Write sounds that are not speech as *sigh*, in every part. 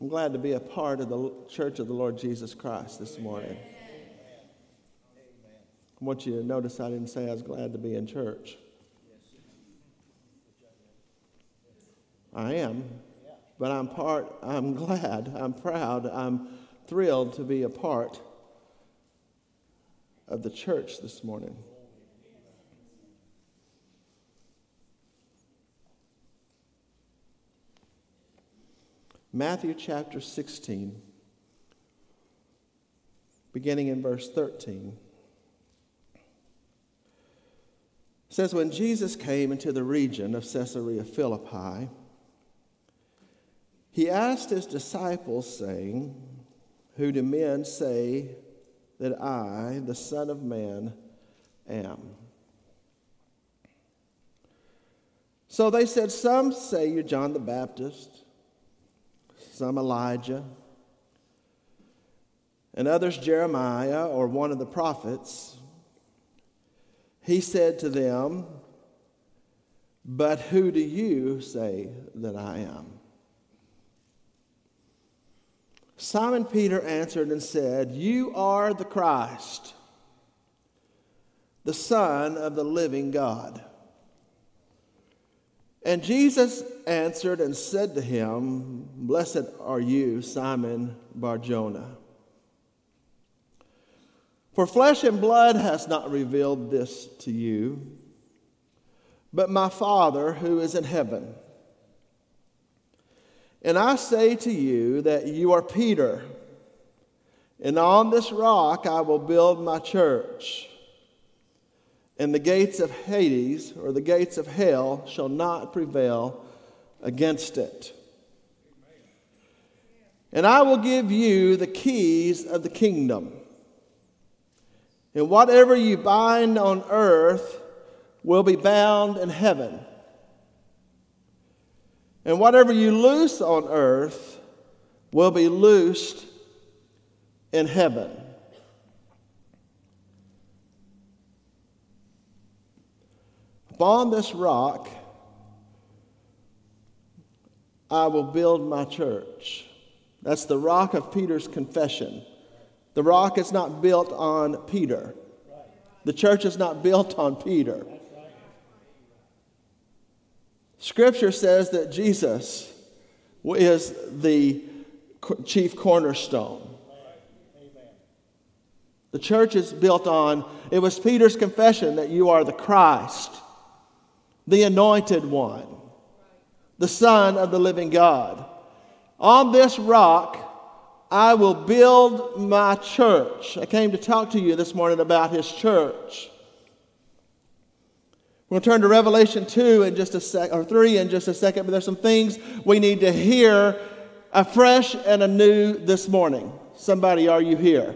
I'm glad to be a part of the church of the Lord Jesus Christ this morning. I want you to notice I didn't say I was glad to be in church. I am, but I'm part, I'm *laughs* glad, I'm proud, I'm thrilled to be a part of the church this morning. Matthew chapter 16, beginning in verse 13. says, When Jesus came into the region of Caesarea Philippi, he asked his disciples, saying, Who do men say that I, the Son of Man, am? So they said, Some say you're John the Baptist some Elijah, and others Jeremiah or one of the prophets, he said to them, But who do you say that I am? Simon Peter answered and said, You are the Christ, the Son of the living God. And Jesus answered and said to him, Blessed are you, Simon Barjona. For flesh and blood has not revealed this to you, but my Father who is in heaven. And I say to you that you are Peter, and on this rock I will build my church and the gates of Hades, or the gates of hell, shall not prevail against it. And I will give you the keys of the kingdom. And whatever you bind on earth will be bound in heaven. And whatever you loose on earth will be loosed in heaven. Upon this rock, I will build my church. That's the rock of Peter's confession. The rock is not built on Peter. The church is not built on Peter. Scripture says that Jesus is the chief cornerstone. The church is built on, it was Peter's confession that you are the Christ the anointed one, the Son of the living God. On this rock, I will build my church. I came to talk to you this morning about his church. To turn to Revelation 2 in just a sec, or 3 in just a second, but there's some things we need to hear afresh and anew this morning. Somebody, are you here?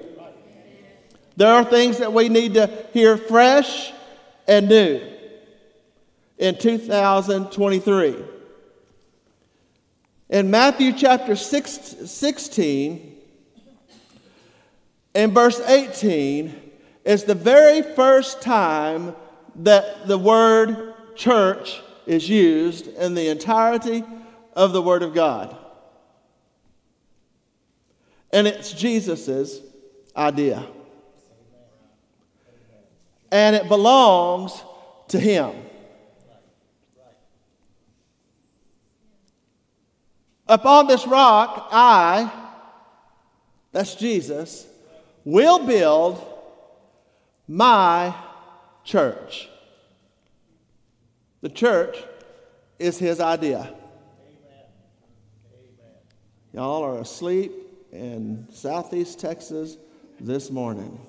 There are things that we need to hear fresh and new in 2023. In Matthew chapter 16 and verse 18 is the very first time that the word church is used in the entirety of the Word of God. And it's Jesus' idea. And it belongs to Him. Upon this rock, I, that's Jesus, will build my church. The church is his idea. Y'all are asleep in southeast Texas this morning.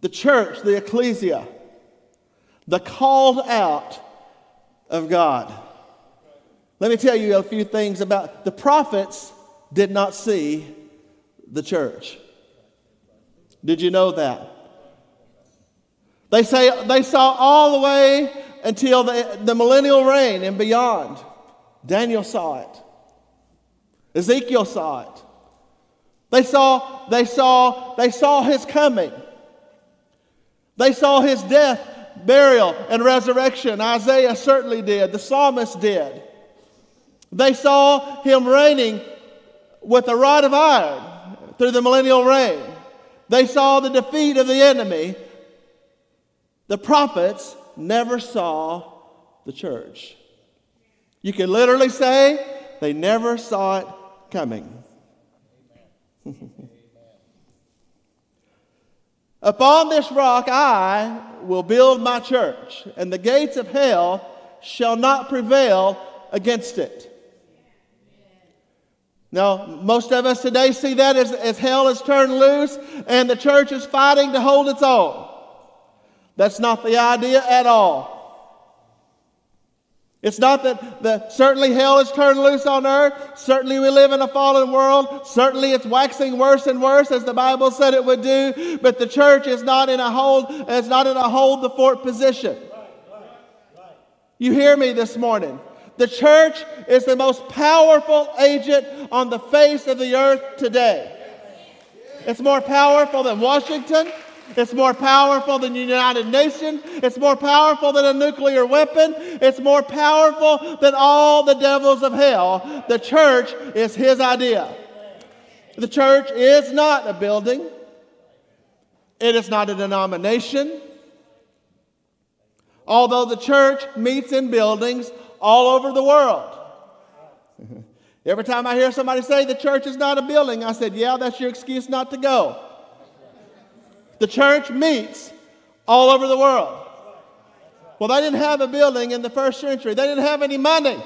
The church, the ecclesia, the called out of God. Let me tell you a few things about the prophets did not see the church. Did you know that? They say they saw all the way until the, the millennial reign and beyond. Daniel saw it. Ezekiel saw it. They saw, they saw, they saw his coming. They saw his death burial, and resurrection. Isaiah certainly did. The psalmist did. They saw him reigning with a rod of iron through the millennial reign. They saw the defeat of the enemy. The prophets never saw the church. You can literally say they never saw it coming. *laughs* Upon this rock I will build my church, and the gates of hell shall not prevail against it. Now, most of us today see that as, as hell is turned loose and the church is fighting to hold its own. That's not the idea at all. It's not that the, certainly hell is turned loose on earth. Certainly we live in a fallen world. Certainly it's waxing worse and worse as the Bible said it would do. But the church is not in a hold, it's not in a hold the fort position. You hear me this morning. The church is the most powerful agent on the face of the earth today. It's more powerful than Washington. It's more powerful than the United Nations. It's more powerful than a nuclear weapon. It's more powerful than all the devils of hell. The church is his idea. The church is not a building, it is not a denomination. Although the church meets in buildings all over the world. *laughs* Every time I hear somebody say the church is not a building, I said, Yeah, that's your excuse not to go. The church meets all over the world. Well, they didn't have a building in the first century, they didn't have any money.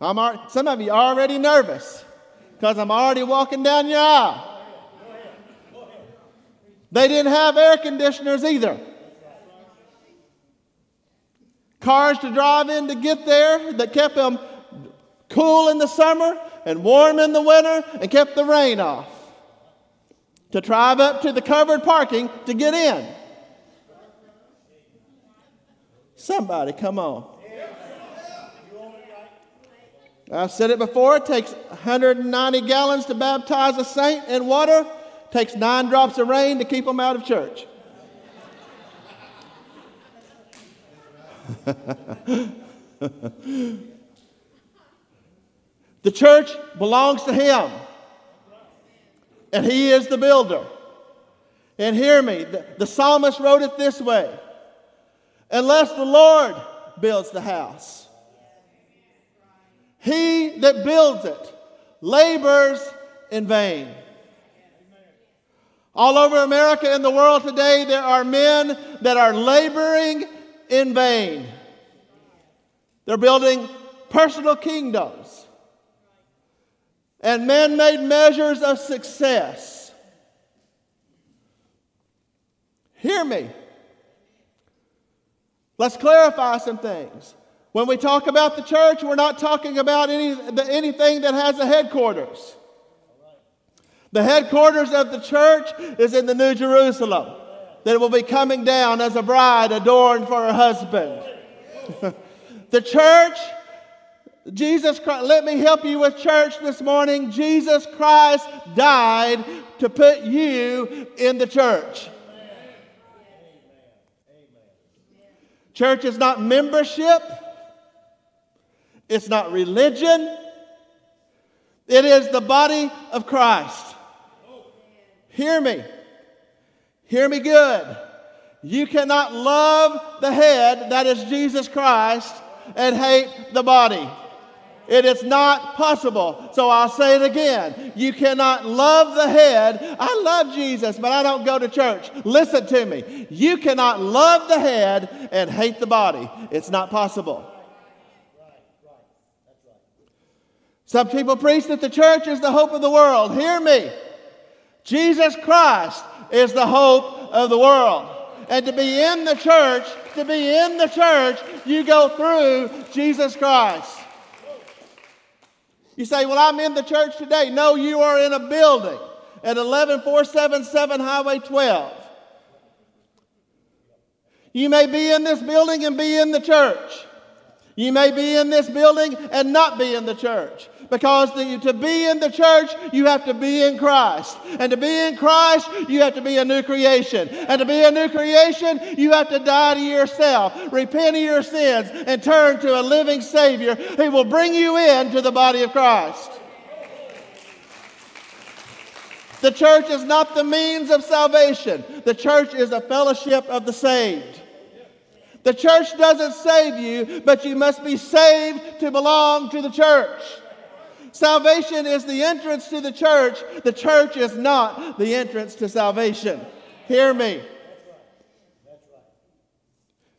I'm some of you are already nervous because I'm already walking down your aisle. They didn't have air conditioners either. Cars to drive in to get there that kept them cool in the summer and warm in the winter and kept the rain off. To drive up to the covered parking to get in. Somebody, come on. I've said it before, it takes 190 gallons to baptize a saint in water, it takes nine drops of rain to keep them out of church. *laughs* The church belongs to Him, and He is the builder. And hear me, the, the psalmist wrote it this way Unless the Lord builds the house, he that builds it labors in vain. All over America and the world today, there are men that are laboring in vain. They're building personal kingdoms and man made measures of success. Hear me. Let's clarify some things. When we talk about the church, we're not talking about any, anything that has a headquarters. The headquarters of the church is in the New Jerusalem that will be coming down as a bride adorned for her husband. *laughs* the church Jesus Christ, let me help you with church this morning. Jesus Christ died to put you in the church. Church is not membership, it's not religion, it is the body of Christ. Hear me. Hear me good. You cannot love the head, that is Jesus Christ, and hate the body. It is not possible. So I'll say it again. You cannot love the head. I love Jesus, but I don't go to church. Listen to me. You cannot love the head and hate the body. It's not possible. Some people preach that the church is the hope of the world. Hear me. Jesus Christ is the hope of the world. And to be in the church, to be in the church, you go through Jesus Christ. You say, Well, I'm in the church today. No, you are in a building at 11477 Highway 12. You may be in this building and be in the church. You may be in this building and not be in the church. Because the, to be in the church, you have to be in Christ. And to be in Christ, you have to be a new creation. And to be a new creation, you have to die to yourself, repent of your sins, and turn to a living Savior who will bring you into the body of Christ. The church is not the means of salvation, the church is a fellowship of the saved. The church doesn't save you, but you must be saved to belong to the church. Salvation is the entrance to the church. The church is not the entrance to salvation. Hear me.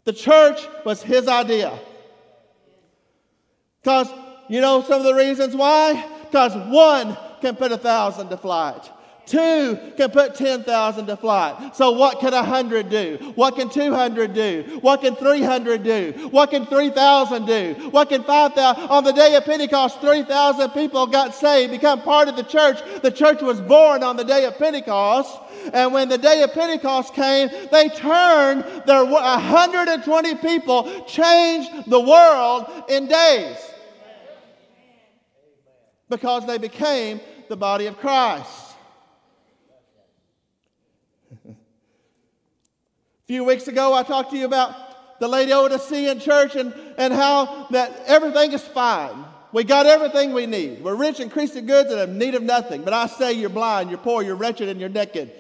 The church was his idea. Because, you know, some of the reasons why? Because one can put a thousand to flight. Two can put 10,000 to flight. So what can 100 do? What can 200 do? What can 300 do? What can 3,000 do? What can 5,000? On the day of Pentecost, 3,000 people got saved, become part of the church. The church was born on the day of Pentecost. And when the day of Pentecost came, they turned their 120 people, changed the world in days. Because they became the body of Christ. A few weeks ago, I talked to you about the Lady Laodicean church and, and how that everything is fine. We got everything we need. We're rich in Christian goods and in need of nothing. But I say you're blind, you're poor, you're wretched, and you're naked.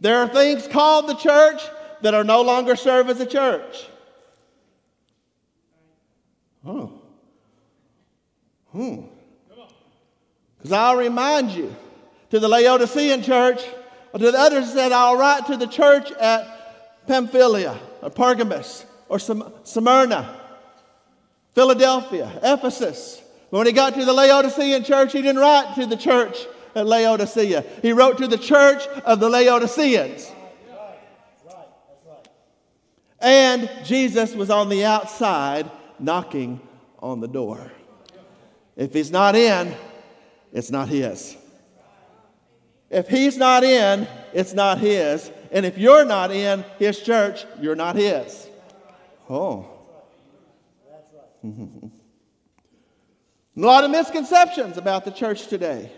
There are things called the church that are no longer serve as a church. Oh. Hmm. Because I'll remind you to the Laodicean church the others said, I'll write to the church at Pamphylia or Pergamus or Smyrna, Philadelphia, Ephesus. But When he got to the Laodicean church, he didn't write to the church at Laodicea. He wrote to the church of the Laodiceans. And Jesus was on the outside knocking on the door. If he's not in, it's not his. If he's not in, it's not his. And if you're not in his church, you're not his. Oh. *laughs* a lot of misconceptions about the church today.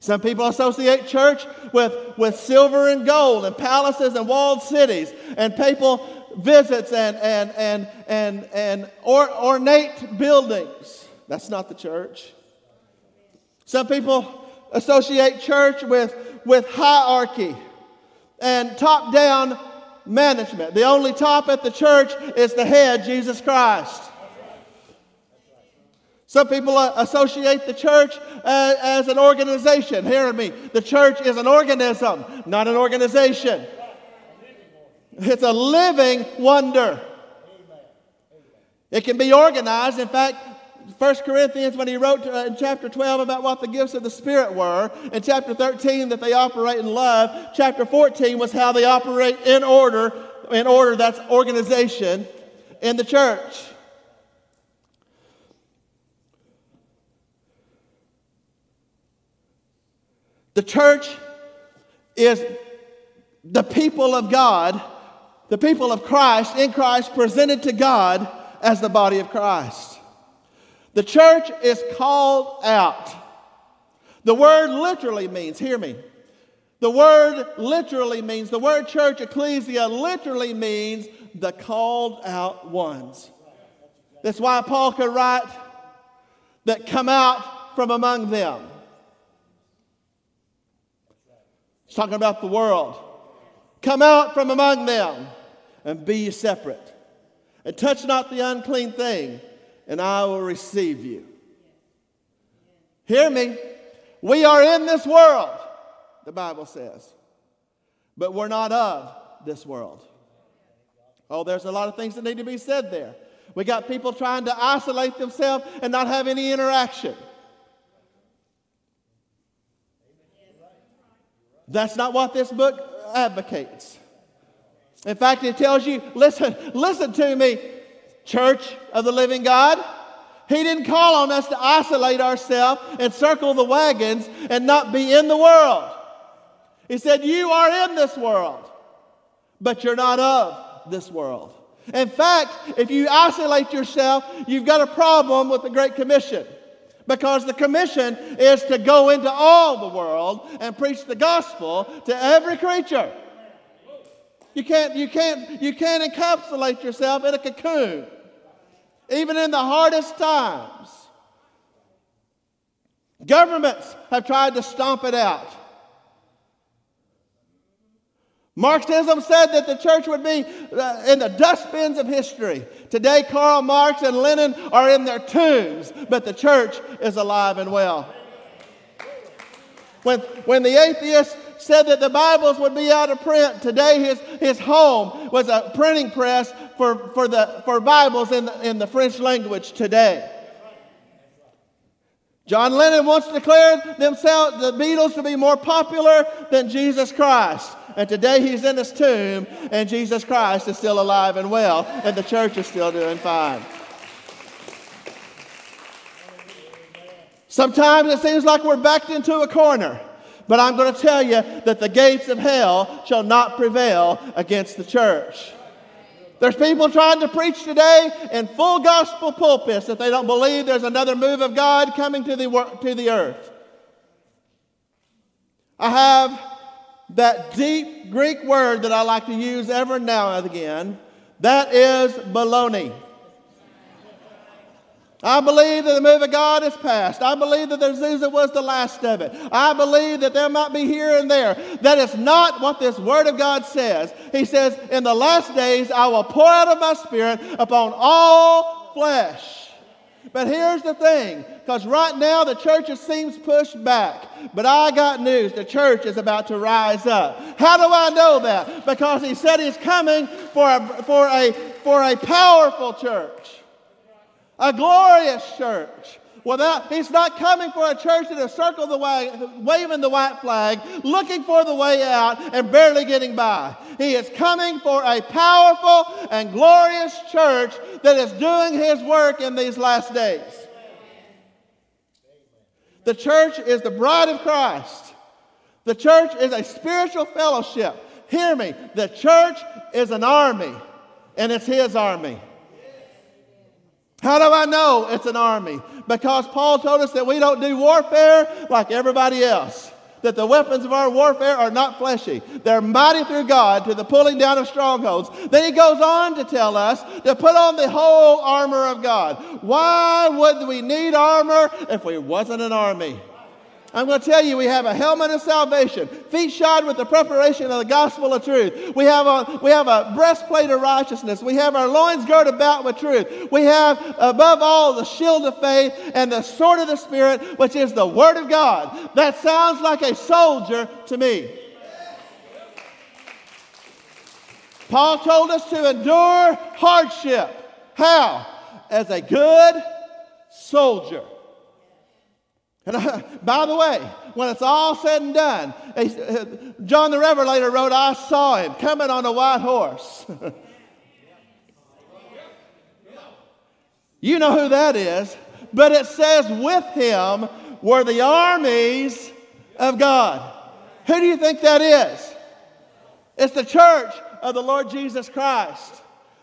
Some people associate church with, with silver and gold and palaces and walled cities and papal visits and, and, and, and, and or, ornate buildings. That's not the church. Some people associate church with, with hierarchy and top down management. The only top at the church is the head, Jesus Christ. Some people uh, associate the church as, as an organization. Hear me. The church is an organism, not an organization. It's a living wonder. It can be organized. In fact, 1 Corinthians, when he wrote uh, in chapter 12 about what the gifts of the Spirit were, in chapter 13 that they operate in love, chapter 14 was how they operate in order, in order, that's organization in the church. The church is the people of God, the people of Christ, in Christ, presented to God as the body of Christ. The church is called out. The word literally means, hear me. The word literally means, the word church, ecclesia, literally means the called out ones. That's why Paul could write that come out from among them. He's talking about the world. Come out from among them and be separate. And touch not the unclean thing and I will receive you. Hear me. We are in this world, the Bible says, but we're not of this world. Oh, there's a lot of things that need to be said there. We got people trying to isolate themselves and not have any interaction. That's not what this book advocates. In fact, it tells you listen, listen to me church of the living God. He didn't call on us to isolate ourselves and circle the wagons and not be in the world. He said, You are in this world, but you're not of this world. In fact, if you isolate yourself, you've got a problem with the Great Commission. Because the commission is to go into all the world and preach the gospel to every creature. You can't, you can't, you can't encapsulate yourself in a cocoon, even in the hardest times. Governments have tried to stomp it out. Marxism said that the church would be uh, in the dustbins of history. Today, Karl Marx and Lenin are in their tombs, but the church is alive and well. When, when the atheist said that the Bibles would be out of print, today his, his home was a printing press for, for, the, for Bibles in the, in the French language today. John Lennon once declared themselves, the Beatles, to be more popular than Jesus Christ. And today he's in his tomb, and Jesus Christ is still alive and well, and the church is still doing fine. Sometimes it seems like we're backed into a corner. But I'm going to tell you that the gates of hell shall not prevail against the church. There's people trying to preach today in full gospel pulpits that they don't believe there's another move of God coming to the, to the earth. I have that deep Greek word that I like to use every now and again. That is baloney. I believe that the move of God is past. I believe that the Azusa was the last of it. I believe that there might be here and there. That is not what this Word of God says. He says, In the last days I will pour out of my Spirit upon all flesh. But here's the thing, because right now the church seems pushed back. But I got news the church is about to rise up. How do I know that? Because he said he's coming for a, for a, for a powerful church a glorious church. Without, he's not coming for a church that is circled the way, waving the white flag, looking for the way out, and barely getting by. He is coming for a powerful and glorious church that is doing his work in these last days. The church is the bride of Christ. The church is a spiritual fellowship. Hear me. The church is an army, and it's his army. How do I know it's an army? Because Paul told us that we don't do warfare like everybody else. That the weapons of our warfare are not fleshy. They're mighty through God to the pulling down of strongholds. Then he goes on to tell us to put on the whole armor of God. Why would we need armor if we wasn't an army? I'm going to tell you, we have a helmet of salvation, feet shod with the preparation of the gospel of truth. We have a, we have a breastplate of righteousness. We have our loins girded about with truth. We have, above all, the shield of faith and the sword of the Spirit, which is the Word of God. That sounds like a soldier to me. Paul told us to endure hardship. How? As a good soldier. And I, *laughs* by the way, when it's all said and done, John the Revelator wrote, I saw him coming on a white horse. *laughs* you know who that is. But it says, with him were the armies of God. Who do you think that is? It's the church of the Lord Jesus Christ.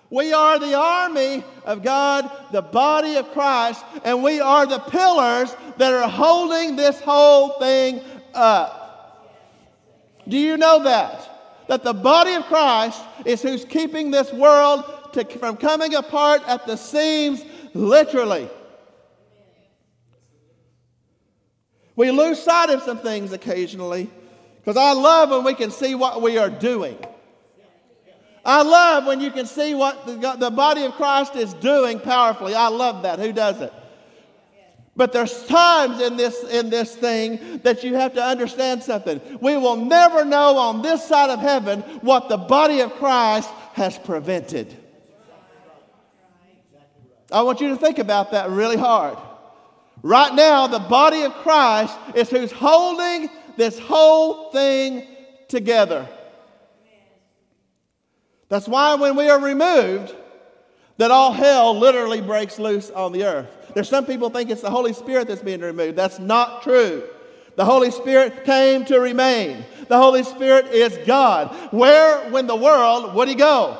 We are the army of God, the body of Christ, and we are the pillars that are holding this whole thing up. Do you know that? That the body of Christ is who's keeping this world to, from coming apart at the seams, literally. We lose sight of some things occasionally because I love when we can see what we are doing. I love when you can see what the, the body of Christ is doing powerfully. I love that. Who does it? But there's times in this, in this thing that you have to understand something. We will never know on this side of heaven what the body of Christ has prevented. I want you to think about that really hard. Right now, the body of Christ is who's holding this whole thing together. That's why when we are removed, that all hell literally breaks loose on the earth. There's some people think it's the Holy Spirit that's being removed. That's not true. The Holy Spirit came to remain. The Holy Spirit is God. Where, when the world, would he go?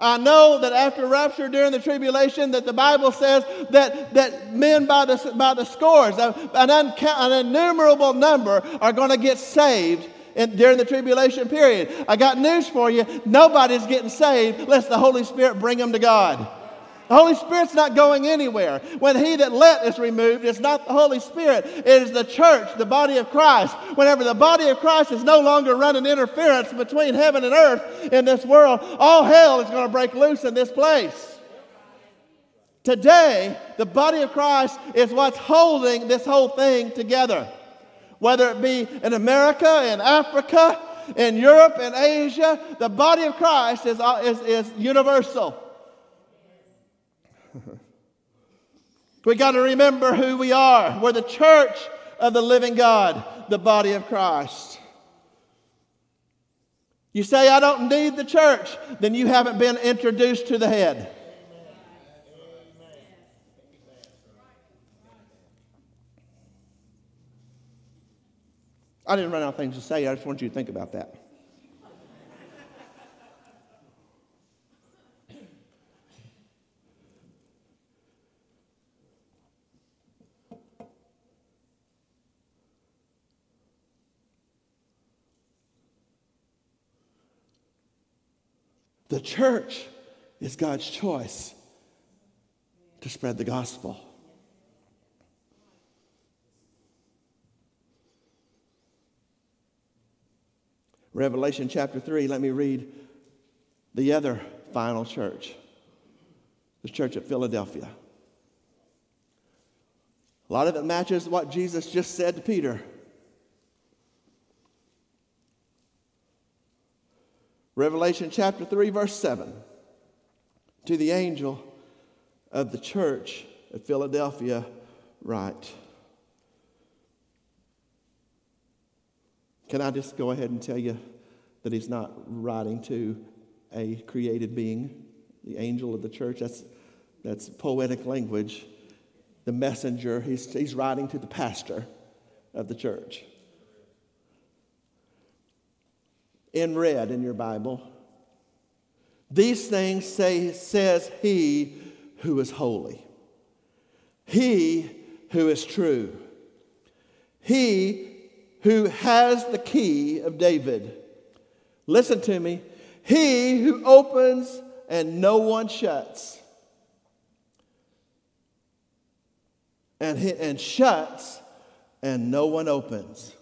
I know that after rapture during the tribulation, that the Bible says that, that men by the, by the scores, an, uncount, an innumerable number, are going to get saved in, during the tribulation period. I got news for you. Nobody's getting saved unless the Holy Spirit bring them to God. The Holy Spirit's not going anywhere. When he that let is removed, it's not the Holy Spirit, it is the church, the body of Christ. Whenever the body of Christ is no longer running interference between heaven and earth in this world, all hell is going to break loose in this place. Today, the body of Christ is what's holding this whole thing together. Whether it be in America, in Africa, in Europe, in Asia, the body of Christ is, uh, is, is universal. *laughs* we got to remember who we are. We're the church of the living God, the body of Christ. You say, I don't need the church, then you haven't been introduced to the head. I didn't run out of things to say. I just want you to think about that. The church is God's choice to spread the gospel. Revelation chapter 3, let me read the other final church, the church at Philadelphia. A lot of it matches what Jesus just said to Peter. Revelation chapter 3, verse 7. To the angel of the church at Philadelphia, write. Can I just go ahead and tell you that he's not writing to a created being, the angel of the church? That's, that's poetic language. The messenger, he's, he's writing to the pastor of the church. in red in your Bible. These things say, says he who is holy, he who is true, he who has the key of David. Listen to me. He who opens and no one shuts, and, and shuts and no one opens.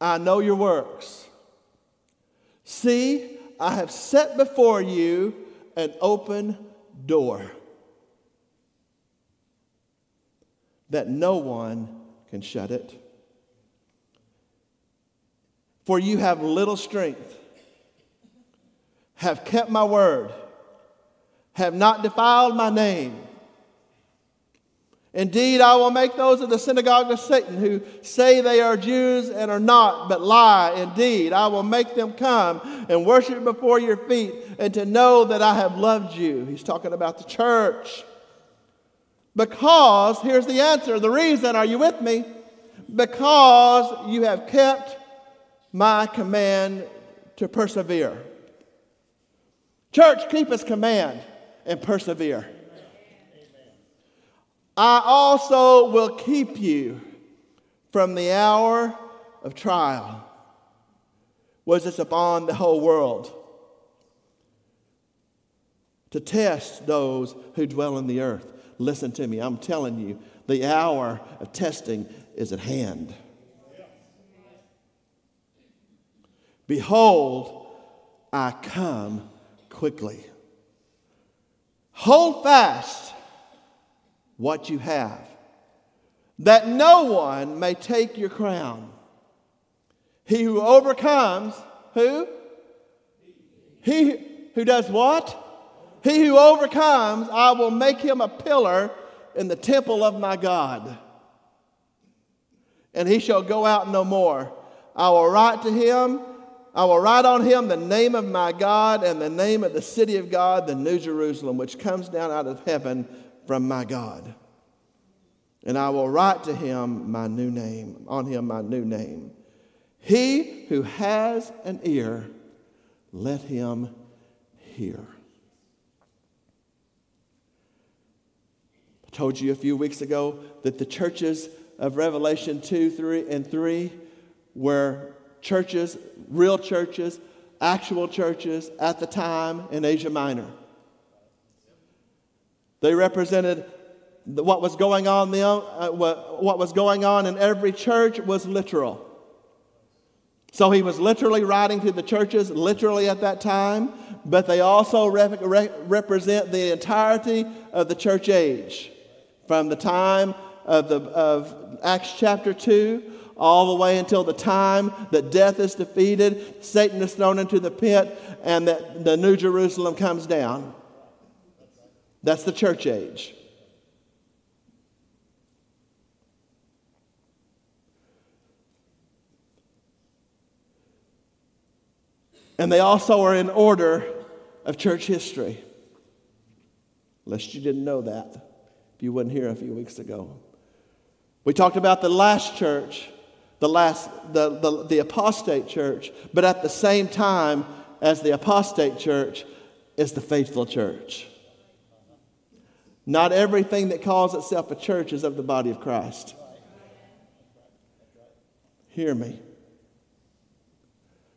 I know your works. See, I have set before you an open door that no one can shut it. For you have little strength, have kept my word, have not defiled my name Indeed, I will make those of the synagogue of Satan who say they are Jews and are not, but lie. Indeed, I will make them come and worship before your feet and to know that I have loved you. He's talking about the church. Because, here's the answer the reason, are you with me? Because you have kept my command to persevere. Church, keep his command and persevere. I also will keep you from the hour of trial, was this upon the whole world, to test those who dwell in the earth. Listen to me, I'm telling you, the hour of testing is at hand. Behold, I come quickly. Hold fast what you have, that no one may take your crown. He who overcomes, who? He who does what? He who overcomes, I will make him a pillar in the temple of my God. And he shall go out no more. I will write to him, I will write on him the name of my God and the name of the city of God, the New Jerusalem, which comes down out of heaven from my God. And I will write to him my new name, on him my new name. He who has an ear, let him hear. I told you a few weeks ago that the churches of Revelation 2, 3, and 3 were churches, real churches, actual churches at the time in Asia Minor. They represented what was going on, the, uh, what was going on in every church was literal. So he was literally writing to the churches, literally at that time, but they also re- represent the entirety of the church age from the time of, the, of Acts chapter 2 all the way until the time that death is defeated, Satan is thrown into the pit, and that the New Jerusalem comes down. That's the church age. And they also are in order of church history. Lest you didn't know that if you weren't here a few weeks ago. We talked about the last church, the last the, the, the apostate church, but at the same time as the apostate church is the faithful church. Not everything that calls itself a church is of the body of Christ. Hear me.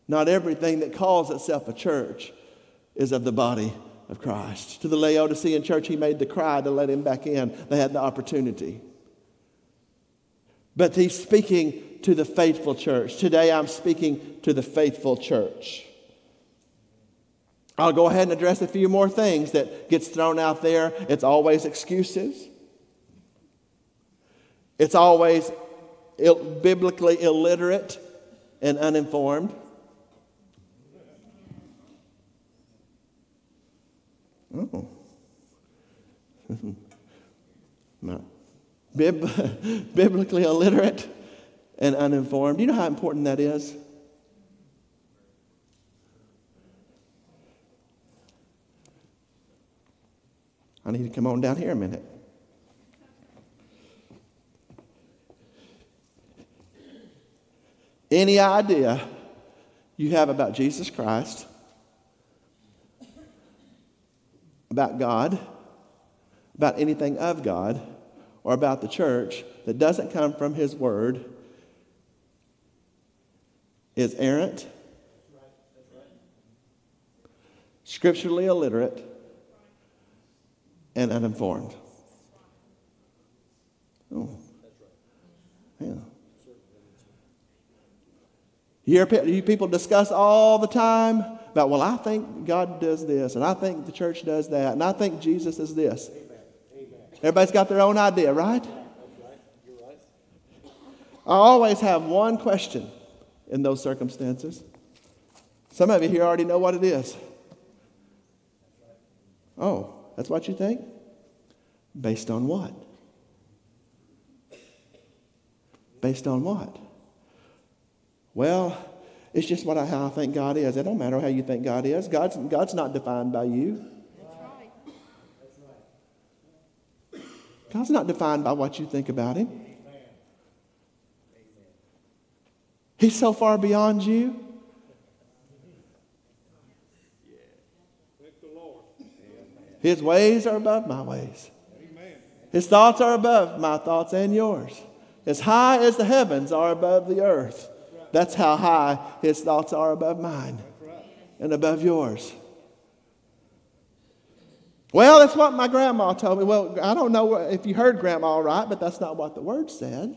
Not everything that calls itself a church is of the body of Christ. To the Laodicean church, he made the cry to let him back in. They had the opportunity. But he's speaking to the faithful church. Today, I'm speaking to the faithful church. I'll go ahead and address a few more things that gets thrown out there. It's always excuses. It's always Ill, biblically illiterate and uninformed. Oh. *laughs* Bib- *laughs* biblically illiterate and uninformed. You know how important that is? I need to come on down here a minute. Any idea you have about Jesus Christ, about God, about anything of God, or about the church that doesn't come from His Word is errant, scripturally illiterate, and uninformed. Oh. Yeah. You hear people discuss all the time about, well, I think God does this, and I think the church does that, and I think Jesus is this. Everybody's got their own idea, right? I always have one question in those circumstances. Some of you here already know what it is. Oh, that's what you think? Based on what? Based on what? Well, it's just what I, how I think God is. It don't matter how you think God is. God's, God's not defined by you. God's not defined by what you think about Him. He's so far beyond you. His ways are above my ways. His thoughts are above my thoughts and yours. As high as the heavens are above the earth, that's how high his thoughts are above mine and above yours. Well, that's what my grandma told me. Well, I don't know if you heard grandma right, but that's not what the word said.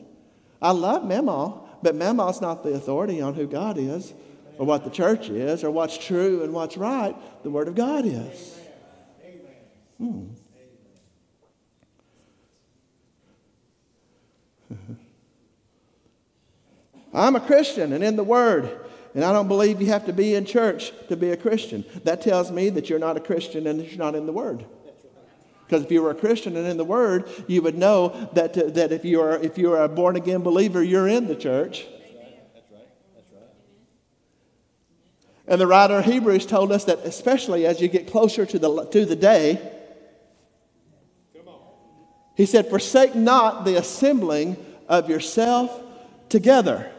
I love Mama, but Mama's not the authority on who God is or what the church is or what's true and what's right. The Word of God is. Hmm. *laughs* I'm a Christian and in the Word, and I don't believe you have to be in church to be a Christian. That tells me that you're not a Christian and that you're not in the Word. Because if you were a Christian and in the Word, you would know that, that if, you are, if you are a born again believer, you're in the church. And the writer of Hebrews told us that, especially as you get closer to the, to the day, he said, Forsake not the assembling of yourself together.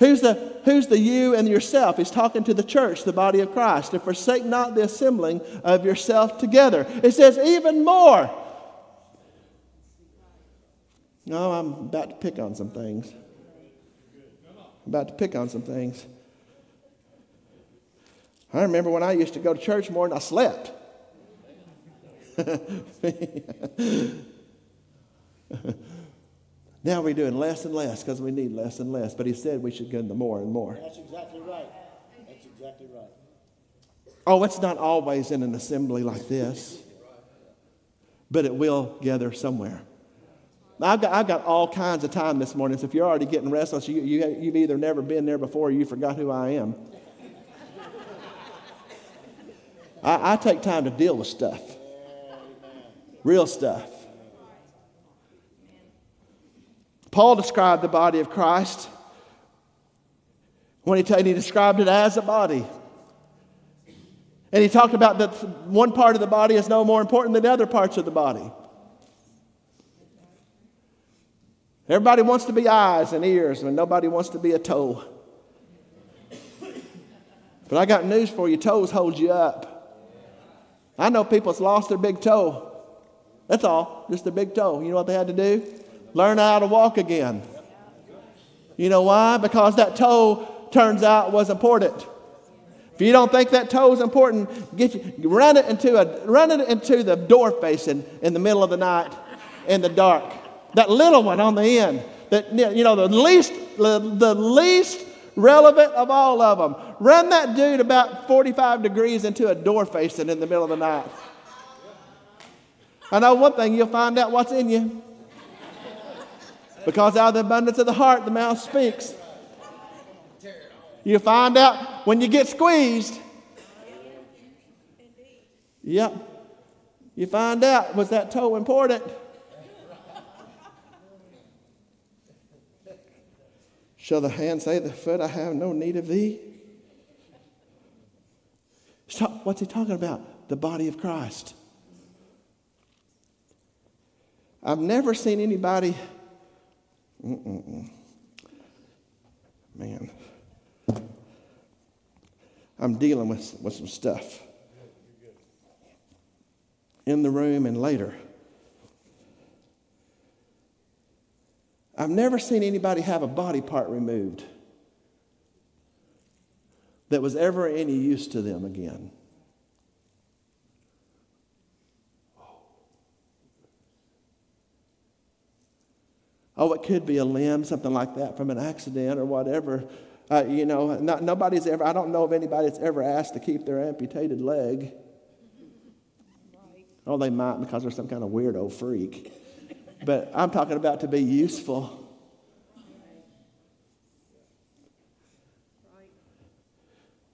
Who's the, who's the you and yourself? He's talking to the church, the body of Christ. To forsake not the assembling of yourself together. It says, even more. No, I'm about to pick on some things. I'm about to pick on some things. I remember when I used to go to church more than I slept. *laughs* now we're doing less and less because we need less and less. But he said we should go into more and more. That's exactly right. That's exactly right. Oh, it's not always in an assembly like this, but it will gather somewhere. I've got, I've got all kinds of time this morning, so if you're already getting restless, you, you, you've either never been there before or you forgot who I am. I, I take time to deal with stuff, real stuff. Paul described the body of Christ when he, t- he described it as a body. And he talked about that one part of the body is no more important than other parts of the body. Everybody wants to be eyes and ears, but nobody wants to be a toe. But I got news for you toes hold you up. I know people that's lost their big toe. That's all, just their big toe. You know what they had to do? Learn how to walk again. You know why? Because that toe turns out was important. If you don't think that toe is important, get you, run it into a run it into the door facing in the middle of the night in the dark. That little one on the end. That you know the least the, the least relevant of all of them. Run that dude about 45 degrees into a door facing in the middle of the night. I know one thing, you'll find out what's in you. Because out of the abundance of the heart, the mouth speaks. You find out when you get squeezed. Yep. You find out, was that toe important? Shall the hand say the foot, I have no need of thee? What's he talking about? The body of Christ. I've never seen anybody. Mm-mm-mm. Man, I'm dealing with, with some stuff in the room and later. I've never seen anybody have a body part removed that was ever any use to them again. Oh, it could be a limb, something like that from an accident or whatever. Uh, you know, not, nobody's ever, I don't know of anybody that's ever asked to keep their amputated leg. Oh, they might because they're some kind of weirdo freak but I'm talking about to be useful.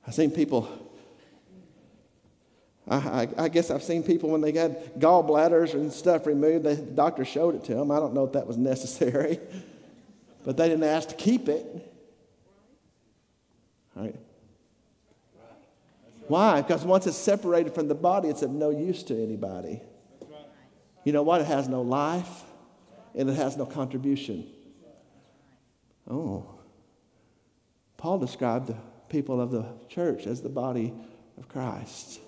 I've seen people, I, I, guess I've seen people when they got gallbladders and stuff removed, the doctor showed it to them. I don't know if that was necessary, *laughs* but they didn't ask to keep it. Right? Why? Because once it's separated from the body, it's of no use to anybody. You know what? It has no life and it has no contribution. Oh. Paul described the people of the church as the body of Christ.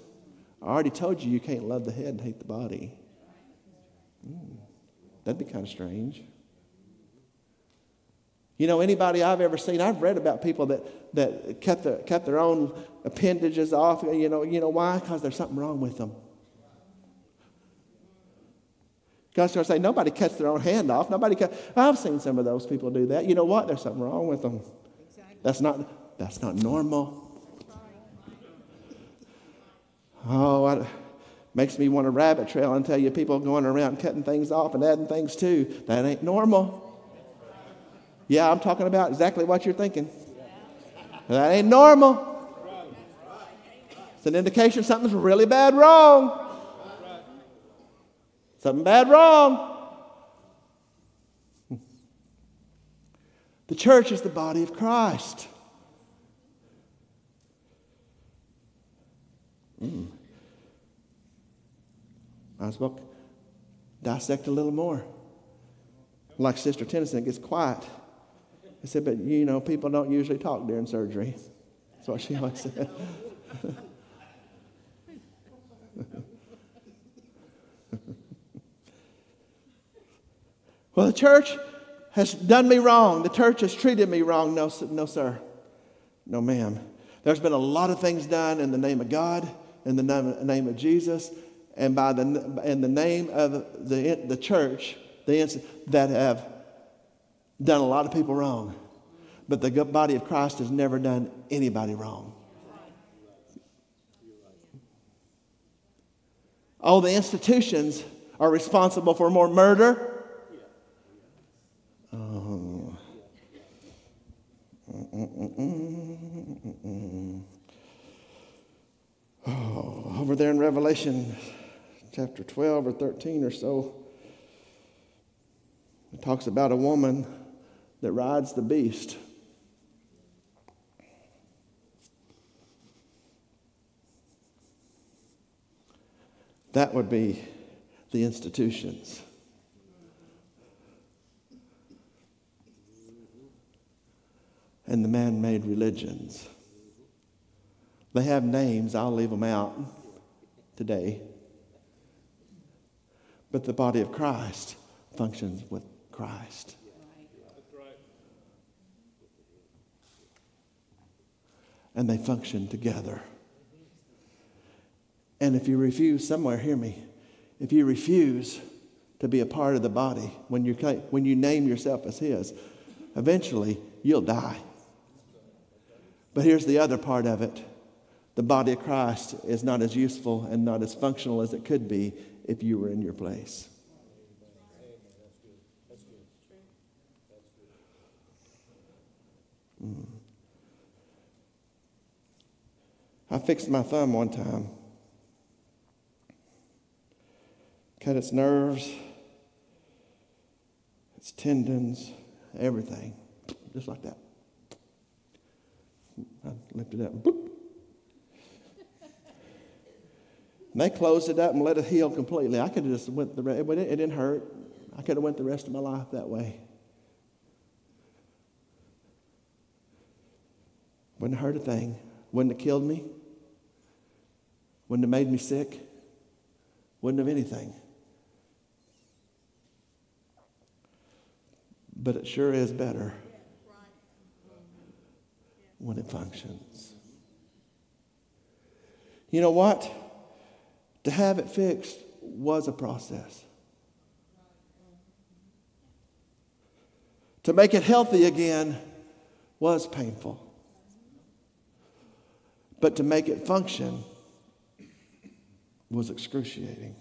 I already told you you can't love the head and hate the body. Mm, that'd be kind of strange. You know, anybody I've ever seen, I've read about people that, that cut, the, cut their own appendages off. You know, you know why? Because there's something wrong with them. God's going to say, nobody cuts their own hand off. Nobody cut. I've seen some of those people do that. You know what? There's something wrong with them. That's not, that's not normal. Oh, it makes me want to rabbit trail and tell you people going around cutting things off and adding things too. That ain't normal. Yeah, I'm talking about exactly what you're thinking. That ain't normal. It's an indication something's really bad wrong. Something bad wrong. The church is the body of Christ. Mm. Might spoke, dissect a little more. Like Sister Tennyson, it gets quiet. I said, but you know, people don't usually talk during surgery. That's what she always said. *laughs* well, the church has done me wrong. The church has treated me wrong. No, no, sir. No, ma'am. There's been a lot of things done in the name of God, in the name of Jesus, and by the, in the name of the, the church the, that have done a lot of people wrong. But the body of Christ has never done anybody wrong. Oh, the institutions are responsible for more murder. Oh. oh. Over there in Revelation chapter 12 or 13 or so, it talks about a woman that rides the beast. That would be the institutions. And the man made religions. They have names, I'll leave them out today. But the body of Christ functions with Christ. And they function together. And if you refuse, somewhere, hear me, if you refuse to be a part of the body, when you, when you name yourself as His, eventually you'll die. But here's the other part of it the body of Christ is not as useful and not as functional as it could be if you were in your place. Mm. I fixed my thumb one time. cut its nerves, its tendons, everything, just like that. I lifted it up. Boop. And they closed it up and let it heal completely. I could have just went the rest, it didn't hurt. I could have went the rest of my life that way. Wouldn't have hurt a thing. Wouldn't have killed me. Wouldn't have made me sick. Wouldn't have anything. but it sure is better when it functions. You know what? To have it fixed was a process. To make it healthy again was painful. But to make it function was excruciating.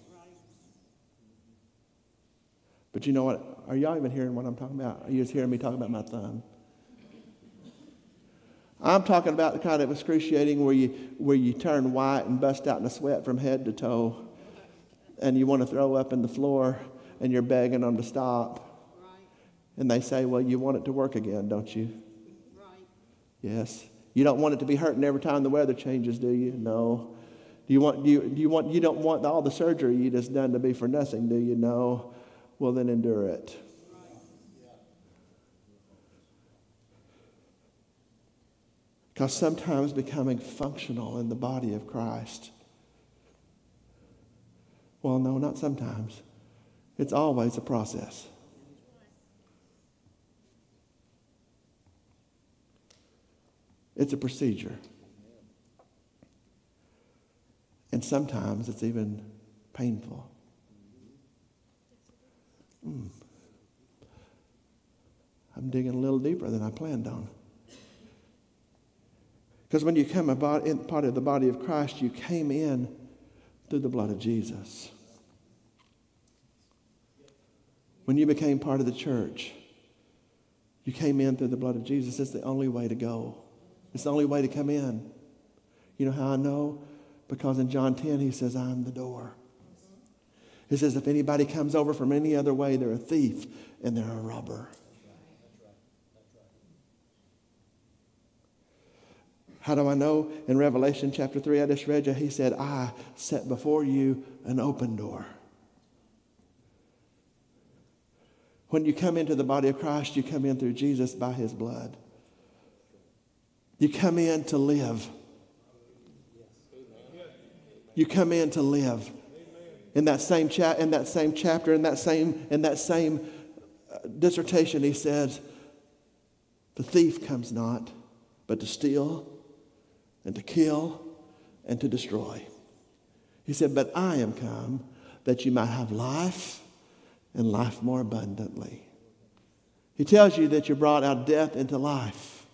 But you know what? Are y'all even hearing what I'm talking about? Are you just hearing me talk about my thumb? I'm talking about the kind of excruciating where you, where you turn white and bust out in a sweat from head to toe, and you want to throw up in the floor, and you're begging them to stop. And they say, Well, you want it to work again, don't you? Right. Yes. You don't want it to be hurting every time the weather changes, do you? No. Do you want you, do you want you don't want all the surgery you just done to be for nothing, do you? No well, then endure it. Because sometimes becoming functional in the body of Christ, well, no, not sometimes. It's always a process. It's a procedure. And sometimes it's even painful. Hmm. I'm digging a little deeper than I planned on. Because when you come about in part of the body of Christ, you came in through the blood of Jesus. When you became part of the church, you came in through the blood of Jesus. It's the only way to go. It's the only way to come in. You know how I know? Because in John 10, he says, I'm the door. He says, if anybody comes over from any other way, they're a thief and they're a robber. How do I know? In Revelation chapter 3, I just read you, he said, I set before you an open door. When you come into the body of Christ, you come in through Jesus by his blood. You come in to live. You come in to live. In that same cha- in that same chapter, in that same in that same uh, dissertation, he says, "The thief comes not, but to steal, and to kill, and to destroy." He said, "But I am come that you might have life, and life more abundantly." He tells you that you're brought out death into life.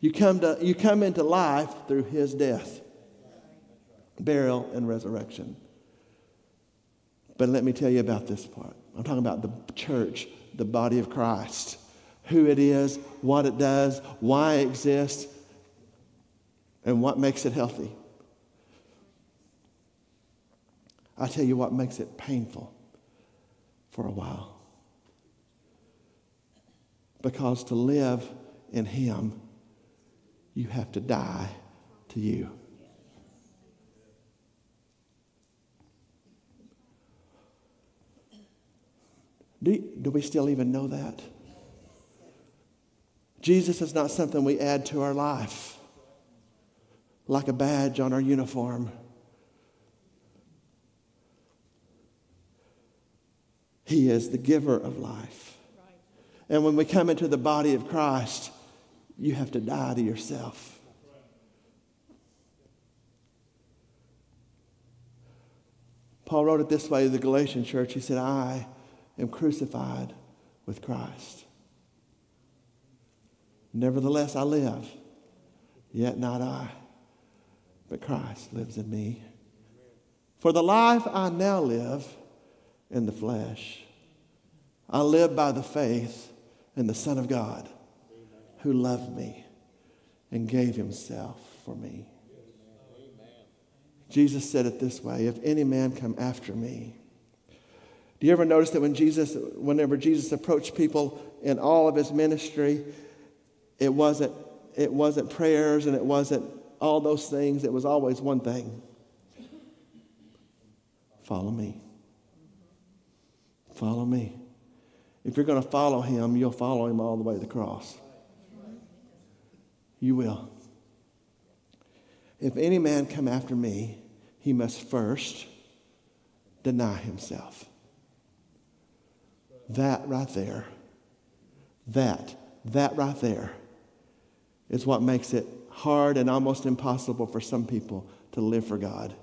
You come, to, you come into life through his death, burial, and resurrection. But let me tell you about this part. I'm talking about the church, the body of Christ, who it is, what it does, why it exists, and what makes it healthy. I tell you what makes it painful for a while. Because to live in Him, you have to die to you. Do, do we still even know that? Jesus is not something we add to our life like a badge on our uniform. He is the giver of life. And when we come into the body of Christ, you have to die to yourself. Paul wrote it this way to the Galatian church. He said, I am crucified with Christ. Nevertheless, I live, yet not I, but Christ lives in me. For the life I now live in the flesh, I live by the faith in the Son of God who loved me and gave himself for me. Jesus said it this way If any man come after me, do you ever notice that when Jesus, whenever Jesus approached people in all of his ministry, it wasn't, it wasn't prayers and it wasn't all those things. It was always one thing follow me. Follow me. If you're going to follow him, you'll follow him all the way to the cross. You will. If any man come after me, he must first deny himself. That right there, that, that right there is what makes it hard and almost impossible for some people to live for God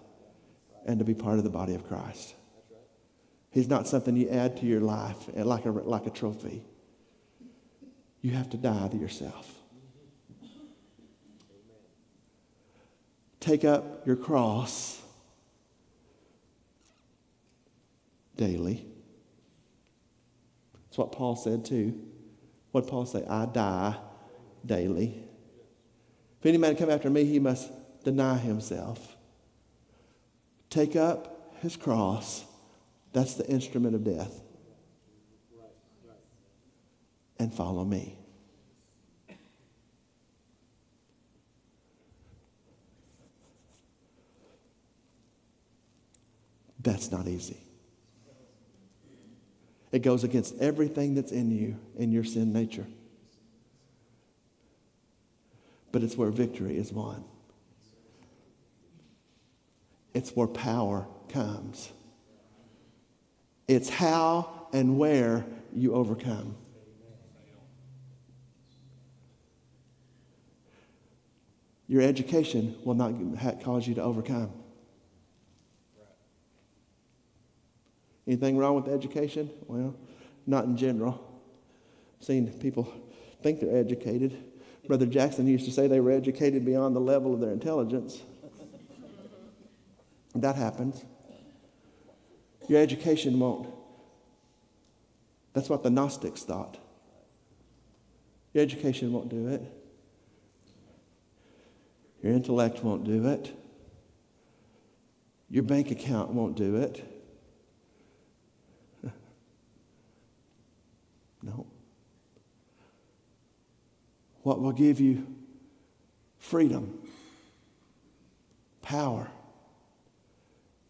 and to be part of the body of Christ. He's not something you add to your life eh, like a, like a trophy. You have to die to yourself. Take up your cross daily. That's what Paul said too. What Paul say? I die daily. If any man come after me, he must deny himself. Take up his cross. That's the instrument of death. And follow me. That's not easy. It goes against everything that's in you, in your sin nature. But it's where victory is won. It's where power comes. It's how and where you overcome. Your education will not cause you to overcome. Anything wrong with education? Well, not in general. I've seen people think they're educated. Brother Jackson used to say they were educated beyond the level of their intelligence. That happens. Your education won't. That's what the Gnostics thought. Your education won't do it. Your intellect won't do it. Your bank account won't do it. No. What will give you freedom, power,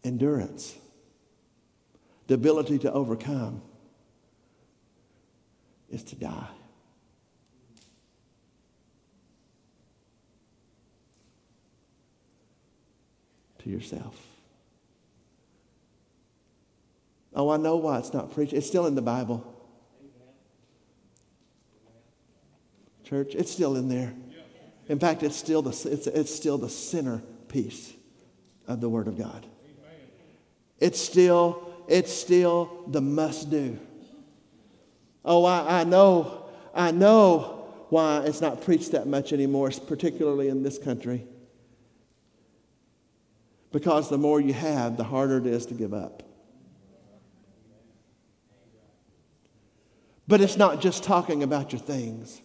endurance, the ability to overcome is to die. To yourself. Oh, I know why it's not preached. It's still in the Bible. Church, it's still in there. In fact, it's still the, it's, it's still the centerpiece of the Word of God. It's still, it's still the must do. Oh, I, I know, I know why it's not preached that much anymore, particularly in this country. Because the more you have, the harder it is to give up. But it's not just talking about your things.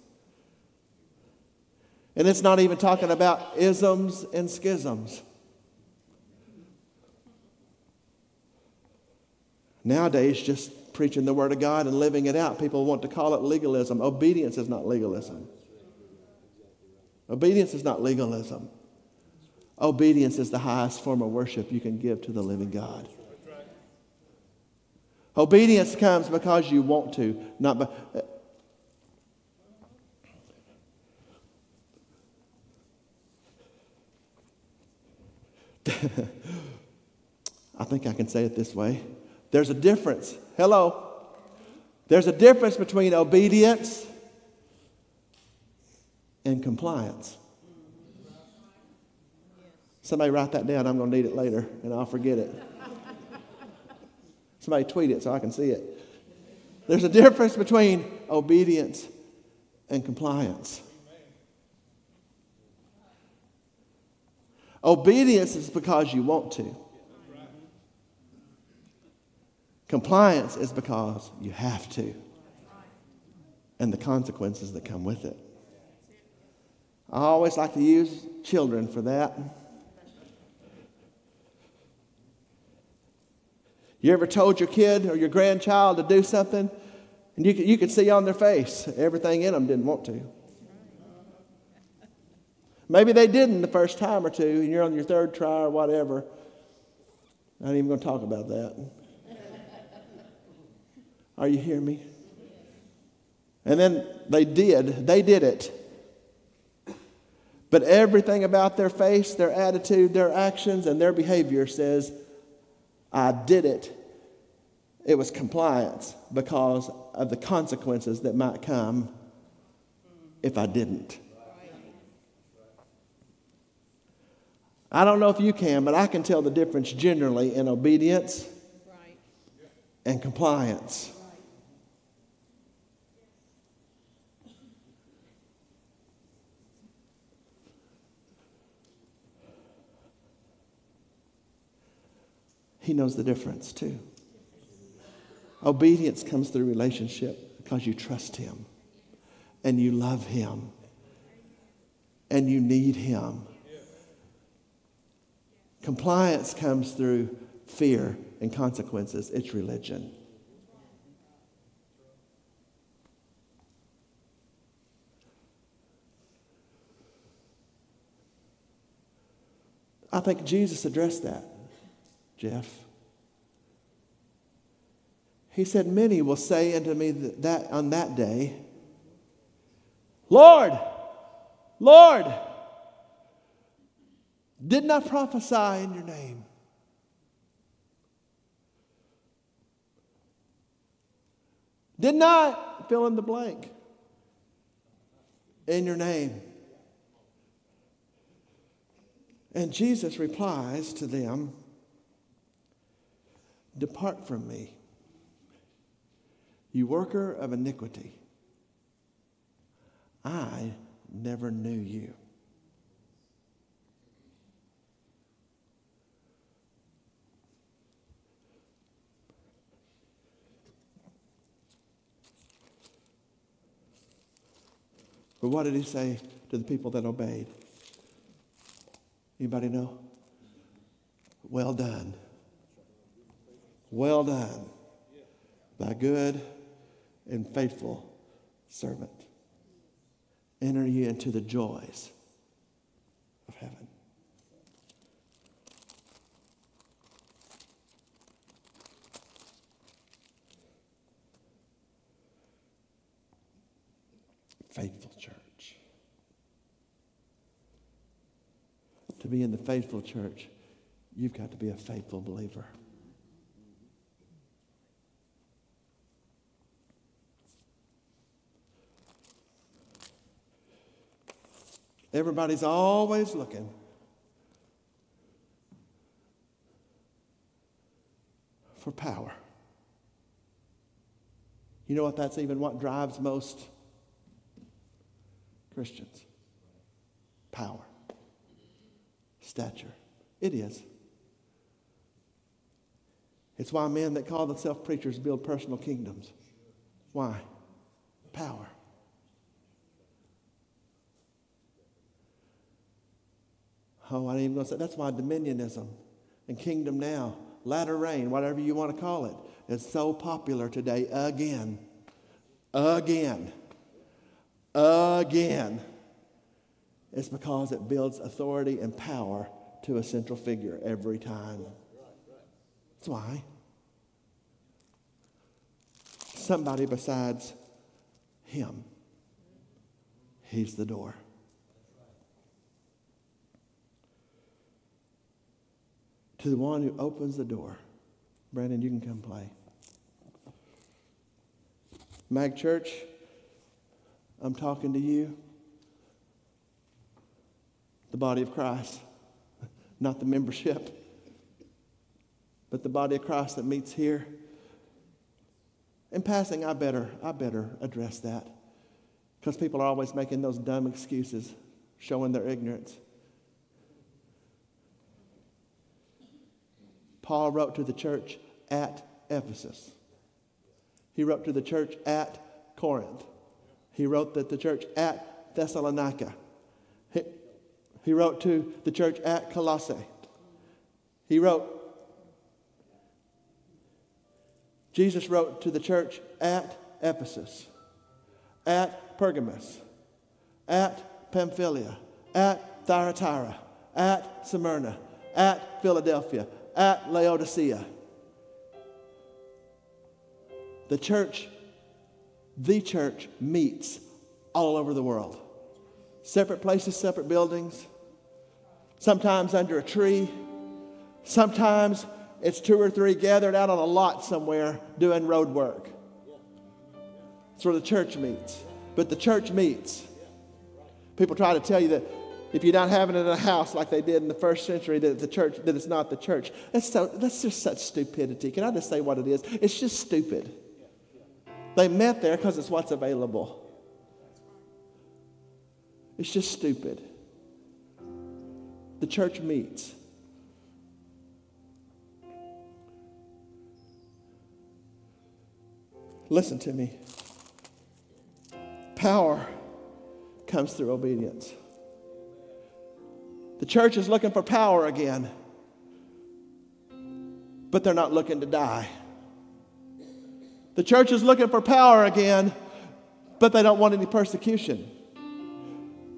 And it's not even talking about isms and schisms. Nowadays, just preaching the Word of God and living it out, people want to call it legalism. Obedience is not legalism. Obedience is not legalism. Obedience is the highest form of worship you can give to the living God. Obedience comes because you want to, not by, *laughs* I think I can say it this way. There's a difference. Hello. There's a difference between obedience and compliance. Somebody write that down. I'm going to need it later and I'll forget it. Somebody tweet it so I can see it. There's a difference between obedience and compliance. Obedience is because you want to. Compliance is because you have to. And the consequences that come with it. I always like to use children for that. You ever told your kid or your grandchild to do something, and you could, you could see on their face everything in them didn't want to? Maybe they didn't the first time or two, and you're on your third try or whatever. Ain't even going to talk about that. *laughs* Are you hearing me? And then they did. They did it. But everything about their face, their attitude, their actions, and their behavior says, I did it. It was compliance because of the consequences that might come if I didn't. I don't know if you can, but I can tell the difference generally in obedience and compliance. He knows the difference too. Obedience comes through relationship because you trust Him and you love Him and you need Him. Compliance comes through fear and consequences, it's religion. I think Jesus addressed that. Jeff. He said, Many will say unto me that, on that day, Lord, Lord, did not prophesy in your name. Did not fill in the blank in your name. And Jesus replies to them, Depart from me, you worker of iniquity. I never knew you. But what did he say to the people that obeyed? Anybody know? Well done well done, thy good and faithful servant. Enter ye into the joys of heaven. To be in the faithful church, you've got to be a faithful believer. Everybody's always looking. For power. You know what? That's even what drives most Christians power, stature. It is. It's why men that call themselves preachers build personal kingdoms. Why? Power. Oh, I ain't even going to say that's why dominionism and kingdom now, latter rain, whatever you want to call it, is so popular today again. Again. Again. It's because it builds authority and power to a central figure every time. That's why. Somebody besides him. He's the door. To the one who opens the door. Brandon, you can come play. Mag Church, I'm talking to you. The body of Christ, *laughs* not the membership, but the body of Christ that meets here. In passing, I better, I better address that because people are always making those dumb excuses, showing their ignorance. Paul wrote to the church at Ephesus. He wrote to the church at Corinth. He wrote to the church at Thessalonica. He, wrote to the church at Colossae. He wrote, Jesus wrote to the church at Ephesus, at Pergamos, at Pamphylia, at Thyatira, at Smyrna, at Philadelphia, at Laodicea. The church, the church meets all over the world. Separate places, separate buildings, sometimes under a tree, sometimes it's two or three gathered out on a lot somewhere doing road work. That's where the church meets. But the church meets. People try to tell you that if you're not having it in a house like they did in the first century, that the church that it's not the church. That's so that's just such stupidity. Can I just say what it is? It's just stupid. They met there because it's what's available. It's just stupid. The church meets. Listen to me. Power comes through obedience. The church is looking for power again, but they're not looking to die. The church is looking for power again, but they don't want any persecution.